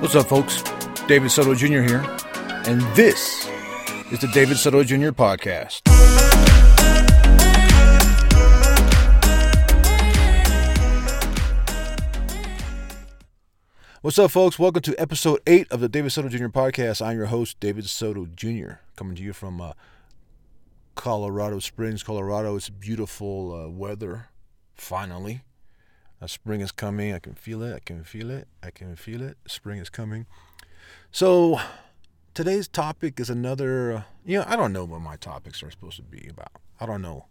What's up, folks? David Soto Jr. here, and this is the David Soto Jr. podcast. What's up, folks? Welcome to episode 8 of the David Soto Jr. podcast. I'm your host, David Soto Jr., coming to you from uh, Colorado Springs, Colorado. It's beautiful uh, weather, finally. Uh, spring is coming. I can feel it. I can feel it. I can feel it. Spring is coming. So, today's topic is another. You know, I don't know what my topics are supposed to be about. I don't know.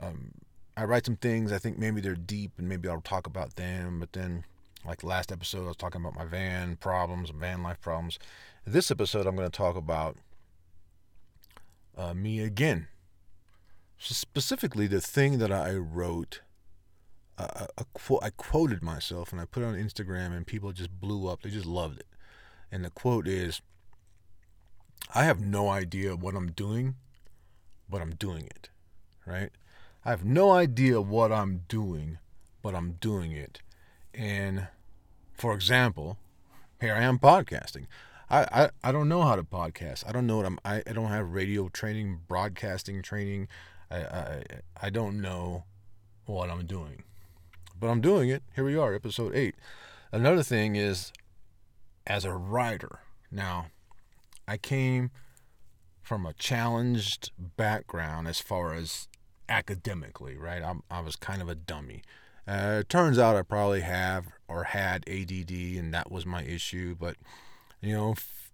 Um, I write some things. I think maybe they're deep, and maybe I'll talk about them. But then, like last episode, I was talking about my van problems, van life problems. This episode, I'm going to talk about uh, me again. So specifically, the thing that I wrote quote. I quoted myself and I put it on Instagram, and people just blew up. They just loved it. And the quote is, "I have no idea what I'm doing, but I'm doing it." Right? I have no idea what I'm doing, but I'm doing it. And for example, here I am podcasting. I, I, I don't know how to podcast. I don't know what I'm I, I don't have radio training, broadcasting training. I, I I don't know what I'm doing but I'm doing it. Here we are, episode eight. Another thing is, as a writer, now, I came from a challenged background as far as academically, right? I'm, i was kind of a dummy. Uh, it turns out I probably have or had ADD, and that was my issue. But, you know, f-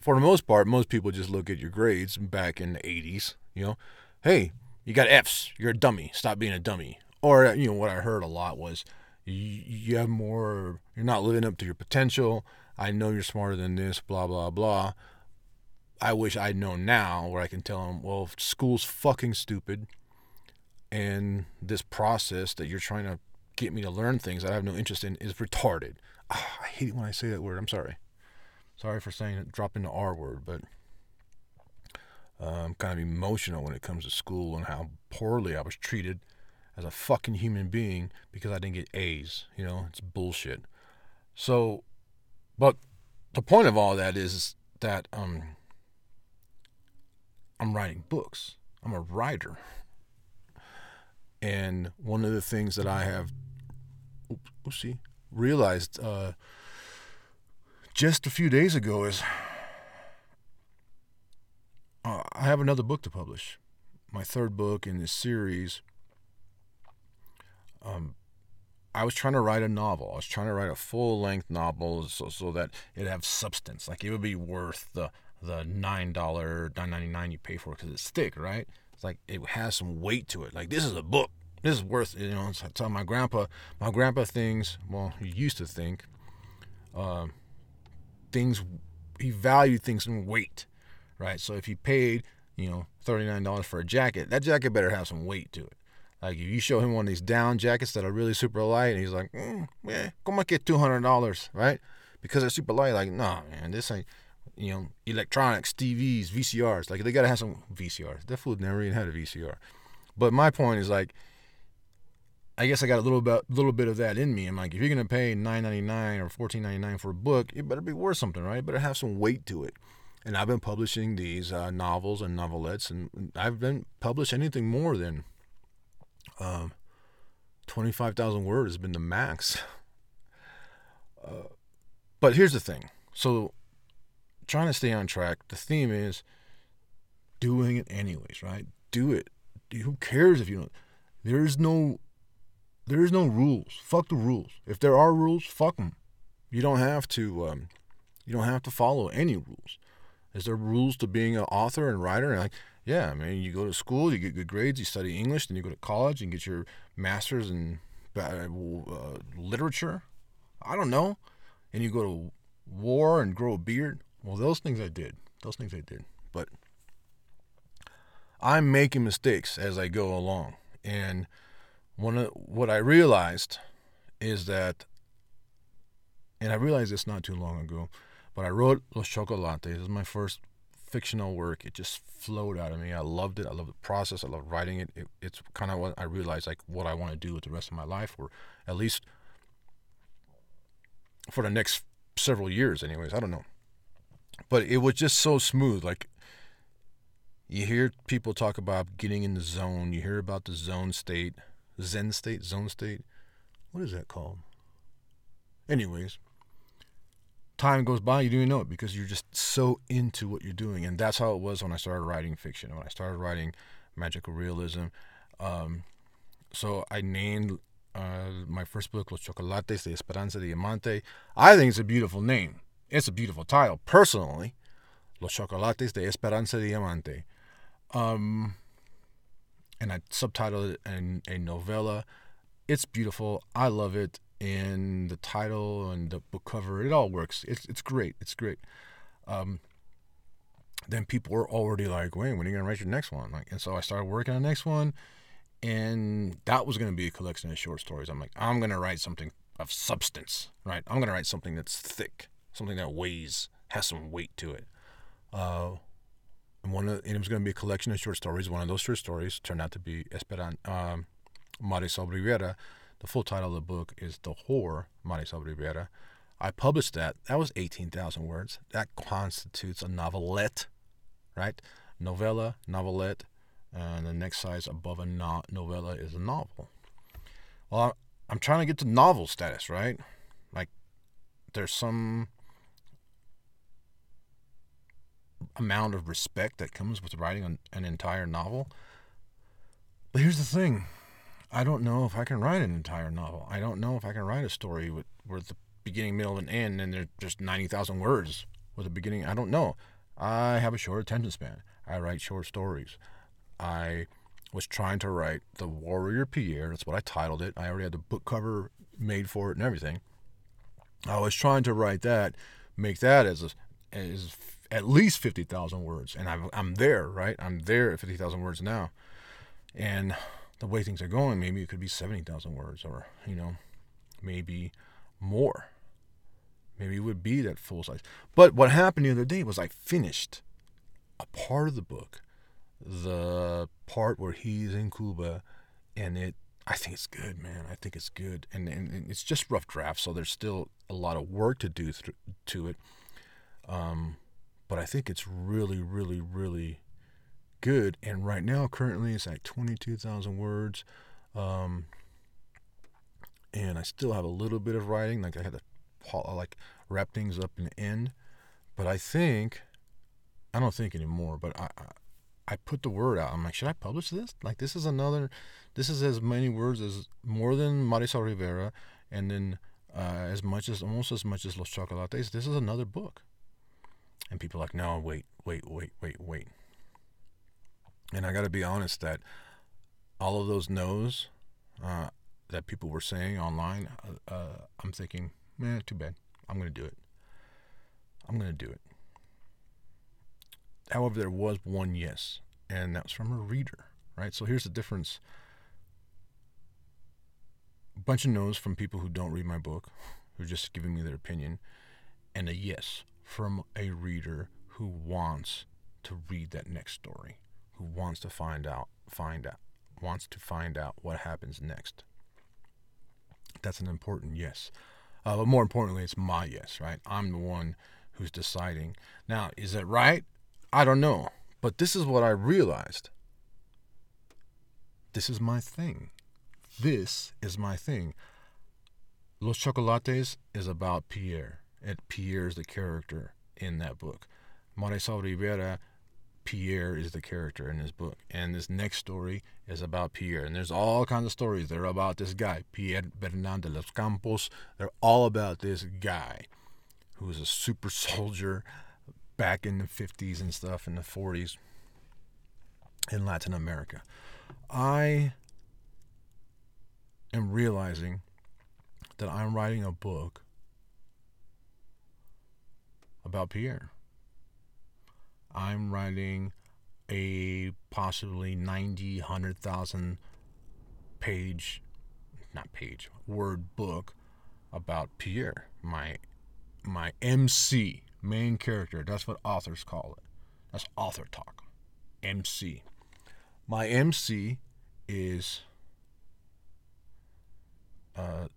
for the most part, most people just look at your grades back in the 80s. You know, hey, you got F's, you're a dummy, stop being a dummy or you know what I heard a lot was you, you have more you're not living up to your potential. I know you're smarter than this, blah blah blah. I wish I'd known now where I can tell them, well, school's fucking stupid, and this process that you're trying to get me to learn things that I have no interest in is retarded. Oh, I hate it when I say that word. I'm sorry. Sorry for saying it, dropping the R word, but uh, I'm kind of emotional when it comes to school and how poorly I was treated as a fucking human being because I didn't get A's. You know, it's bullshit. So, but the point of all that is that um, I'm writing books. I'm a writer. And one of the things that I have, oopsie, realized uh, just a few days ago is uh, I have another book to publish. My third book in this series um, I was trying to write a novel. I was trying to write a full length novel so, so that it have substance. Like it would be worth the the nine dollar nine ninety nine you pay for it because it's thick, right? It's like it has some weight to it. Like this is a book. This is worth you know. I tell my grandpa. My grandpa thinks. Well, he used to think. Uh, things he valued things in weight, right? So if he paid you know thirty nine dollars for a jacket, that jacket better have some weight to it. Like if you show him one of these down jackets that are really super light, and he's like, mm, "Yeah, come on, get two hundred dollars, right?" Because they're super light. Like, nah, man, this ain't, you know, electronics, TVs, VCRs. Like they gotta have some VCRs. That food never even had a VCR. But my point is like, I guess I got a little bit, little bit of that in me. I'm like, if you're gonna pay nine ninety nine or fourteen ninety nine for a book, it better be worth something, right? It better have some weight to it. And I've been publishing these uh, novels and novelettes, and I've been published anything more than um, 25,000 words has been the max. Uh, but here's the thing. So, trying to stay on track, the theme is doing it anyways, right? Do it. Who cares if you don't? There's no, there's no rules. Fuck the rules. If there are rules, fuck them. You don't have to, um, you don't have to follow any rules. Is there rules to being an author and writer? And like, yeah, I mean, you go to school, you get good grades, you study English, then you go to college and get your master's in uh, literature. I don't know. And you go to war and grow a beard. Well, those things I did. Those things I did. But I'm making mistakes as I go along. And one of what I realized is that, and I realized this not too long ago, but I wrote Los Chocolates. This is my first fictional work. It just flowed out of me. I loved it. I love the process. I love writing it. it it's kind of what I realized like what I want to do with the rest of my life, or at least for the next several years, anyways. I don't know, but it was just so smooth. Like you hear people talk about getting in the zone. You hear about the zone state, Zen state, zone state. What is that called? Anyways, time goes by, you don't even know it because you're just so into what you're doing. And that's how it was when I started writing fiction, when I started writing magical realism. Um, so I named uh, my first book, Los Chocolates de Esperanza Diamante. I think it's a beautiful name. It's a beautiful title, personally. Los Chocolates de Esperanza Diamante. Um, and I subtitled it in a novella. It's beautiful. I love it. And the title and the book cover, it all works. It's it's great. It's great. Um, then people were already like, "Wait, when are you gonna write your next one?" Like, and so I started working on the next one, and that was gonna be a collection of short stories. I'm like, I'm gonna write something of substance, right? I'm gonna write something that's thick, something that weighs, has some weight to it. Uh, and one of, and it was going to be a collection of short stories. One of those short stories turned out to be Esperan, um, Marisol Rivera. The full title of the book is The Whore, Marisol Rivera. I published that. That was 18,000 words. That constitutes a novelette, right? Novella, novelette, and the next size above a no- novella is a novel. Well, I'm trying to get to novel status, right? Like, there's some amount of respect that comes with writing an, an entire novel. But here's the thing I don't know if I can write an entire novel. I don't know if I can write a story with, with the beginning, middle, and end, and there's just 90,000 words with a beginning. I don't know. I have a short attention span. I write short stories. I was trying to write The Warrior Pierre. That's what I titled it. I already had the book cover made for it and everything. I was trying to write that, make that as a, as at least 50,000 words. And I'm, I'm there, right? I'm there at 50,000 words now. And the way things are going, maybe it could be 70,000 words or, you know, maybe more. Maybe it would be that full size. But what happened the other day was I finished a part of the book, the part where he's in Cuba, and it. I think it's good, man. I think it's good, and, and, and it's just rough draft, so there's still a lot of work to do th- to it. Um, but I think it's really, really, really good. And right now, currently, it's at 22,000 words. Um, and I still have a little bit of writing. Like I had to like wrap things up in the end. But I think, I don't think anymore. But I, I, I put the word out. I'm like, should I publish this? Like this is another. This is as many words as more than Marisol Rivera, and then uh, as much as almost as much as Los Chocolates. This is another book. And people are like, no, wait, wait, wait, wait, wait. And I got to be honest that all of those no's uh, that people were saying online, uh, uh, I'm thinking, man, too bad. I'm going to do it. I'm going to do it. However, there was one yes, and that was from a reader, right? So here's the difference. A bunch of no's from people who don't read my book, who are just giving me their opinion, and a yes from a reader who wants to read that next story, who wants to find out, find out, wants to find out what happens next. That's an important yes. Uh, but more importantly, it's my yes, right? I'm the one who's deciding. Now, is it right? I don't know. But this is what I realized. This is my thing. This is my thing. Los Chocolates is about Pierre. It Pierre is the character in that book. Marisol Rivera, Pierre is the character in this book. And this next story is about Pierre. And there's all kinds of stories. They're about this guy, Pierre Bernal de los Campos. They're all about this guy who was a super soldier back in the 50s and stuff, in the 40s in Latin America. I am realizing that I'm writing a book about Pierre. I'm writing a possibly 90, 100,000 page, not page, word book about Pierre, my my MC, main character. That's what authors call it. That's author talk. MC. My MC is uh,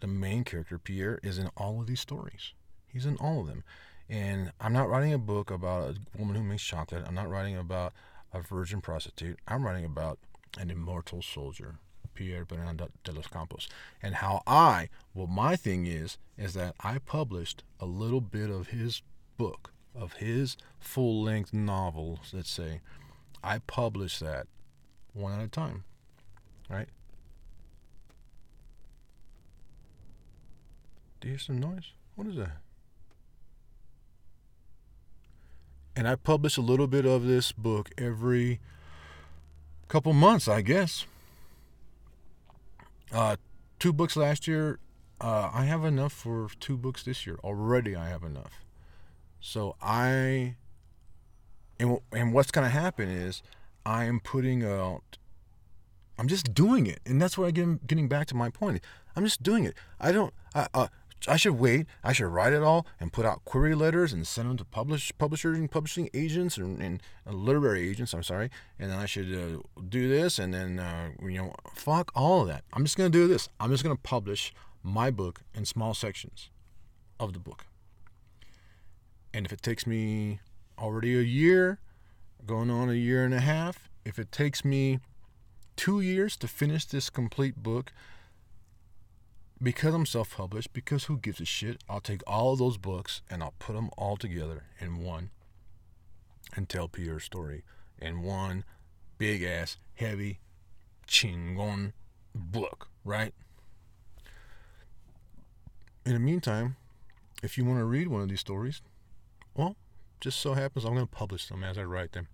the main character, Pierre, is in all of these stories. He's in all of them. And I'm not writing a book about a woman who makes chocolate. I'm not writing about a virgin prostitute. I'm writing about an immortal soldier, Pierre Bernal de los Campos. And how I, well, my thing is, is that I published a little bit of his book, of his full length novel, let's say. I published that one at a time, right? Do you hear some noise? What is that? And I publish a little bit of this book every couple months, I guess. Uh, two books last year. Uh, I have enough for two books this year. Already, I have enough. So I, and and what's gonna happen is I am putting out. I'm just doing it, and that's where I get getting back to my point. I'm just doing it. I don't. I, uh, I should wait. I should write it all and put out query letters and send them to publish publishers and publishing agents and, and literary agents. I'm sorry, and then I should uh, do this and then uh, you know fuck all of that. I'm just gonna do this. I'm just gonna publish my book in small sections of the book. And if it takes me already a year, going on a year and a half, if it takes me two years to finish this complete book, because I'm self published, because who gives a shit, I'll take all of those books and I'll put them all together in one and tell Pierre's story in one big ass, heavy, chingon book, right? In the meantime, if you want to read one of these stories, well, just so happens I'm going to publish them as I write them.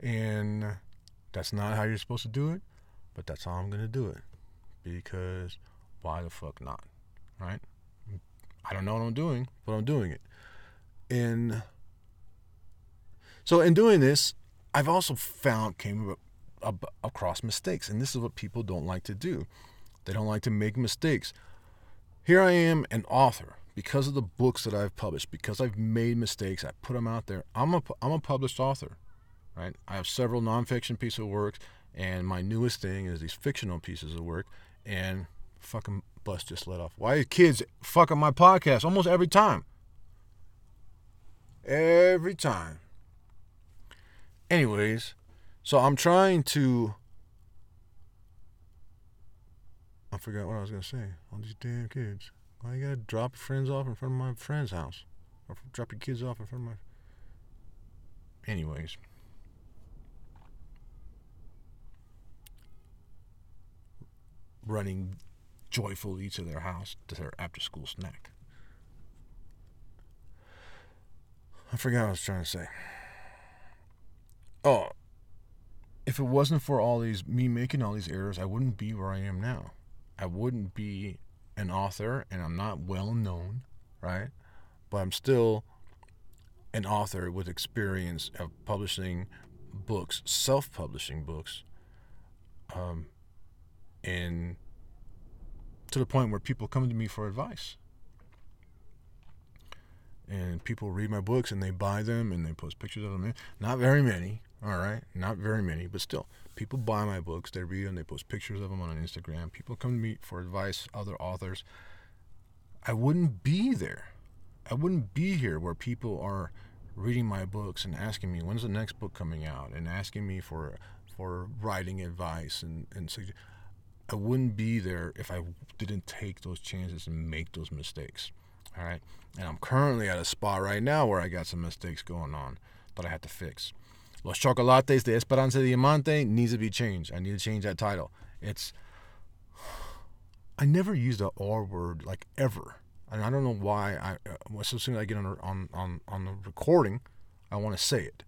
And that's not how you're supposed to do it, but that's how I'm going to do it because why the fuck not? Right? I don't know what I'm doing, but I'm doing it. And so in doing this, I've also found came across mistakes, and this is what people don't like to do. They don't like to make mistakes. Here I am, an author, because of the books that I've published, because I've made mistakes, I put them out there. I'm a I'm a published author, right? I have several nonfiction pieces of work, and my newest thing is these fictional pieces of work and fucking bus just let off. Why are kids fucking my podcast almost every time? Every time. Anyways, so I'm trying to. I forgot what I was gonna say. All these damn kids. Why you gotta drop your friends off in front of my friend's house, or drop your kids off in front of my. Anyways. Running joyfully to their house to their after school snack. I forgot what I was trying to say. Oh, if it wasn't for all these, me making all these errors, I wouldn't be where I am now. I wouldn't be an author, and I'm not well known, right? But I'm still an author with experience of publishing books, self publishing books, um, and to the point where people come to me for advice. And people read my books and they buy them and they post pictures of them. Eh, not very many all right? Not very many but still people buy my books they read them they post pictures of them on instagram. People come to me for advice other authors. I wouldn't be there. I wouldn't be here where people are reading my books and asking me when's the next book coming out? and asking me for for writing advice and and so I wouldn't be there if I didn't take those chances and make those mistakes. All right. And I'm currently at a spot right now where I got some mistakes going on that I had to fix. Los Chocolates de Esperanza Diamante needs to be changed. I need to change that title. It's. I never use the R word like ever. And I don't know why. I uh, as soon as I get on on on, on the recording, I want to say it.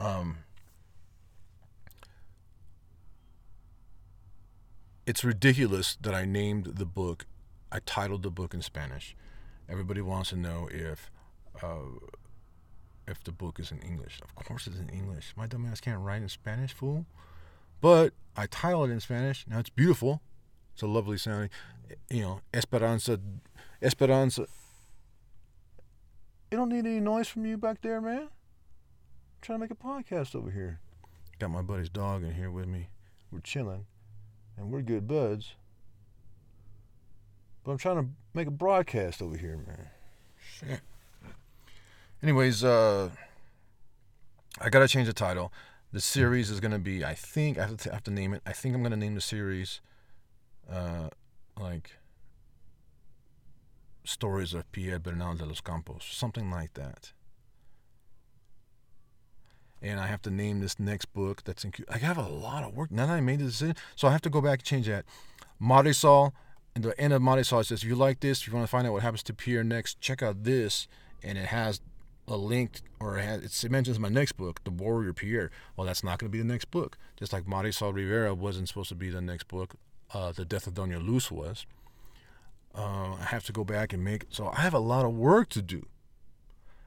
Um, it's ridiculous that I named the book, I titled the book in Spanish. Everybody wants to know if uh, if the book is in English. Of course it's in English. My dumbass can't write in Spanish, fool. But I titled it in Spanish. Now it's beautiful. It's a lovely sounding, you know, Esperanza, Esperanza. You don't need any noise from you back there, man. I'm trying to make a podcast over here. Got my buddy's dog in here with me. We're chilling and we're good buds. But I'm trying to make a broadcast over here, man. Shit. Anyways, uh, I gotta change the title. The series is gonna be, I think, I have to, I have to name it. I think I'm gonna name the series, uh, like stories of Pierre Bernal de los Campos, something like that. And I have to name this next book that's in. I have a lot of work now that I made the decision, so I have to go back and change that. Marisol, in the end of Marisol, it says, "If you like this, if you want to find out what happens to Pierre next, check out this." And it has a link, or it, has, it mentions my next book, The Warrior Pierre. Well, that's not going to be the next book. Just like Marisol Rivera wasn't supposed to be the next book, uh, The Death of Doña Luz was. Uh, I have to go back and make. So I have a lot of work to do.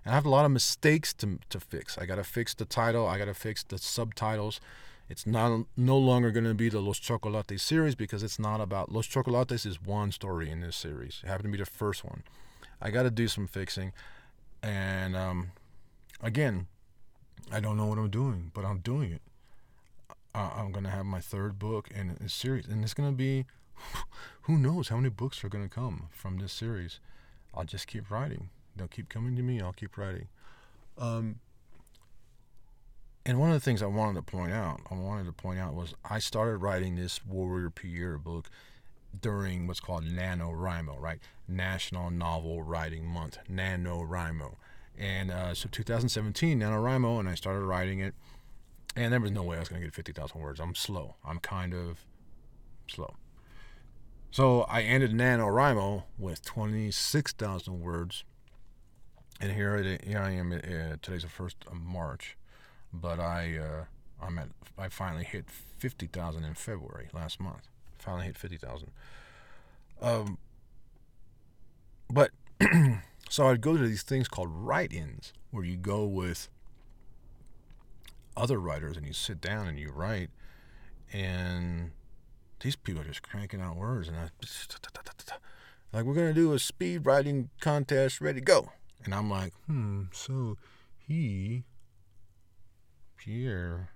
And I have a lot of mistakes to to fix. I got to fix the title. I got to fix the subtitles. It's not no longer to be the Los Chocolates series because it's not about Los Chocolates is one story in this series. It happened to be the first one. I got to do some fixing, and um, again, I don't know what I'm doing, but I'm doing it. I'm to have my third book in a series, and it's to be who knows how many books are to come from this series. I'll just keep writing. They'll keep coming to me. I'll keep writing. Um, and one of the things I wanted to point out, I wanted to point out was I started writing this Warrior Pierre book during what's called NaNoWriMo, right? National Novel Writing Month, NaNoWriMo. And uh, so 2017, NaNoWriMo, and I started writing it. And there was no way I was going to get 50,000 words. I'm slow. I'm kind of slow. So I ended NaNoWriMo with 26,000 words. And here, here I am. Uh, today's the first of March, but I uh, I'm at I finally hit 50,000 in February last month. Finally hit 50,000. Um, but so I'd go to these things called write-ins, where you go with other writers and you sit down and you write, and these people are just cranking out words, and I like we're gonna do a speed writing contest, ready go, and I'm like, hmm, so he Pierre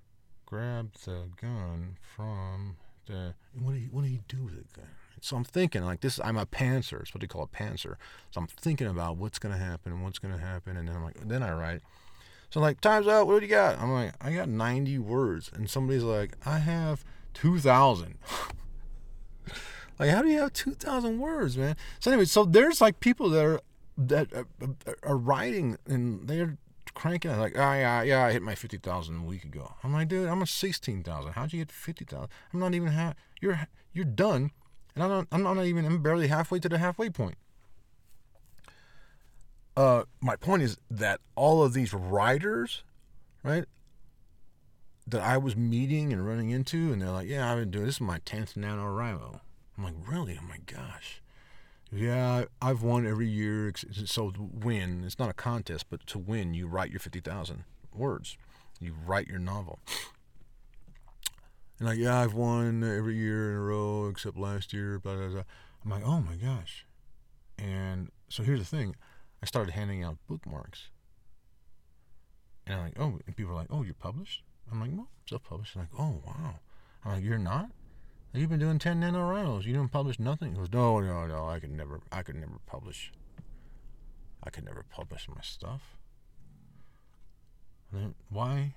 grabbed the gun from the what do you what do you do with the gun? So I'm thinking like this. I'm a pantser. It's what they call a pantser. So I'm thinking about what's gonna happen and what's gonna happen, and then I'm like, then I write. So I'm like, time's out. What do you got? I'm like, I got 90 words, and somebody's like, I have 2,000. like, how do you have 2,000 words, man? So anyway, so there's like people that are that uh, uh, uh, are, are writing and they're cranking it like, oh yeah, yeah, I hit my 50,000 a week ago. I'm like, dude, I'm at 16,000. How'd you get 50,000? I'm not even half. You're you're done, and I'm not. I'm not even. I'm barely halfway to the halfway point. Uh, my point is that all of these riders, right, that I was meeting and running into, and they're like, "Yeah, I've been doing this is my tenth NaNoWriMo." I'm like, "Really? Oh my gosh!" Yeah, I've won every year. So win, it's not a contest, but to win, you write your fifty thousand words. You write your novel. And like, yeah, I've won every year in a row except last year. Blah, blah, blah. I'm like, oh my gosh. And so here's the thing I started handing out bookmarks. And I'm like, oh, and people are like, oh, you're published? I'm like, no, self published. I'm Like, oh, wow. I'm like, you're not? You've been doing 10 NaNoWriMos. You didn't publish nothing? He goes, no, no, no. I could never, I could never publish. I could never publish my stuff. Then why?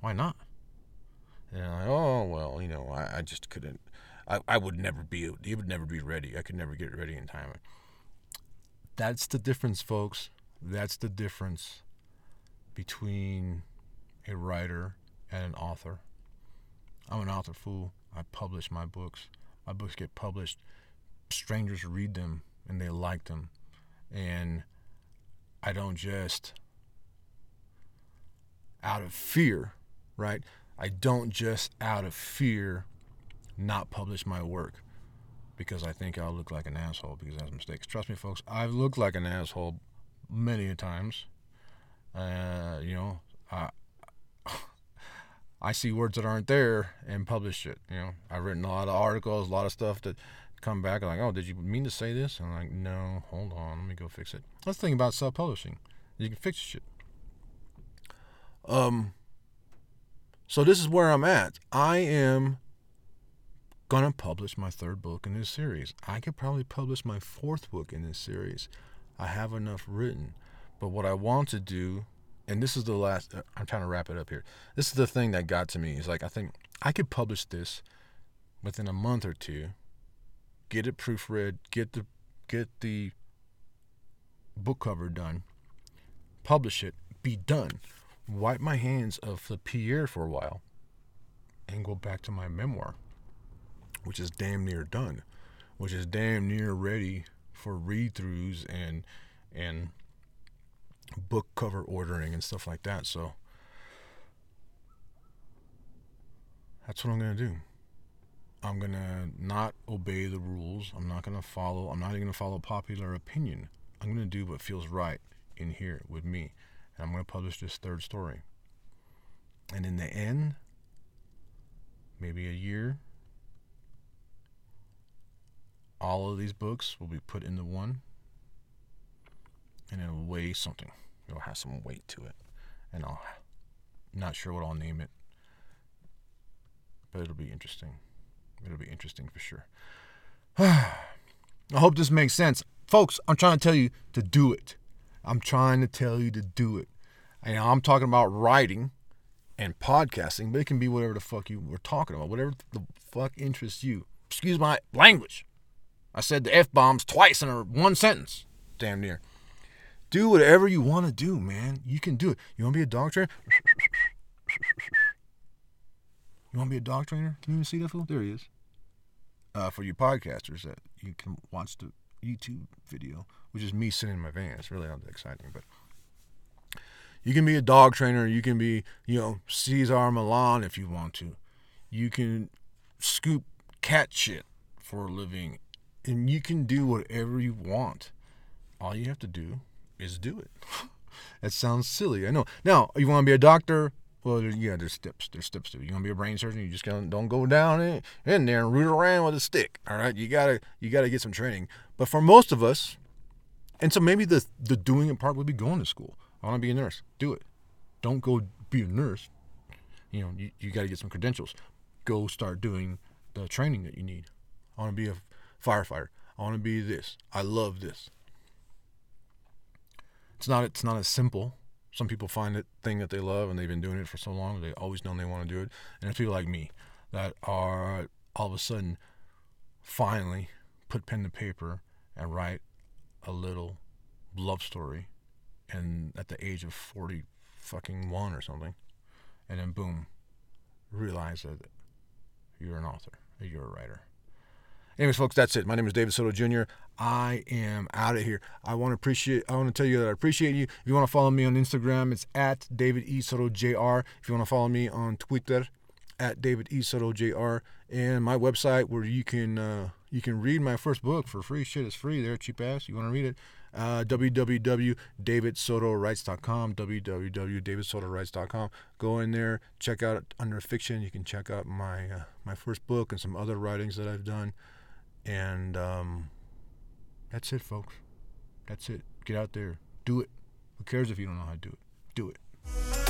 Why not? And I'm oh, well, you know, I, I just couldn't. I, I would never be, it would never be ready. I could never get it ready in time. That's the difference, folks. That's the difference between a writer and an author. I'm an author fool. I publish my books. My books get published. Strangers read them and they like them. And I don't just, out of fear, right? I don't just out of fear not publish my work because I think I'll look like an asshole because have mistakes. Trust me, folks, I've looked like an asshole many a times. Uh, you know, I, see words that aren't there and publish it. You know, I've written a lot of articles, a lot of stuff that come back like, oh, did you mean to say this? And I'm like, no, hold on, let me go fix it. That's the thing about self-publishing. You can fix shit. Um. So this is where I'm at. I am gonna publish my third book in this series. I could probably publish my fourth book in this series. I have enough written. But what I want to do, and this is the last, uh, I'm trying to wrap it up here. This is the thing that got to me. Is like, I think I could publish this within a month or two, get it proofread, get the, get the book cover done, publish it, be done, wipe my hands of the Pierre for a while, and go back to my memoir which is damn near done, which is damn near ready for read throughs and and book cover ordering and stuff like that. So that's what I'm gonna do. I'm gonna not obey the rules. I'm not gonna follow. I'm not even gonna follow popular opinion. I'm gonna do what feels right in here with me, and I'm gonna publish this third story. And in the end, maybe a year, all of these books will be put into one and it'll weigh something. It'll have some weight to it. And I'll not sure what I'll name it. But it'll be interesting. It'll be interesting for sure. I hope this makes sense. Folks, I'm trying to tell you to do it. I'm trying to tell you to do it. And I'm talking about writing and podcasting, but it can be whatever the fuck you were talking about, whatever the fuck interests you. Excuse my language. I said the F bombs twice in a one sentence. Damn near. Do whatever you want to do, man. You can do it. You want to be a dog trainer? You want to be a dog trainer? Can you even see that fool? There he is. Uh, for you podcasters that you can watch the YouTube video, which is me sitting in my van. It's really not that exciting, but you can be a dog trainer. You can be, you know, Cesar Millan if you want to. You can scoop cat shit for a living and you can do whatever you want. All you have to do is do it. that sounds silly, I know. Now, you want to be a doctor? Well, yeah, there's steps. There's steps to it. You want to be a brain surgeon? You just gotta, don't go down in, in there and root around with a stick. All right, you gotta you gotta get some training. But for most of us, and so maybe the the doing it part would be going to school. I want to be a nurse. Do it. Don't go be a nurse. You know, you, you got to get some credentials. Go start doing the training that you need. I want to be a firefighter. I want to be this. I love this. It's not it's not as simple. Some people find it thing that they love and they've been doing it for so long they always known they want to do it. And there's people like me that are all of a sudden finally put pen to paper and write a little love story and at the age of 40 fucking one or something and then boom realize that you're an author that you're a writer Anyways, folks, that's it. My name is David Soto Jr. I am out of here. I want to appreciate. I want to tell you that I appreciate you. If you want to follow me on Instagram, it's at David E Soto Jr. If you want to follow me on Twitter, at David E Soto Jr. And my website where you can uh, you can read my first book for free. Shit, it's free there, cheap ass. You want to read it? Uh, www.davidsotowrites.com. www.davidsotowrites.com. Go in there, check out under fiction. You can check out my uh, my first book and some other writings that I've done. And um, that's it, folks. That's it. Get out there. Do it. Who cares if you don't know how to do it? Do it.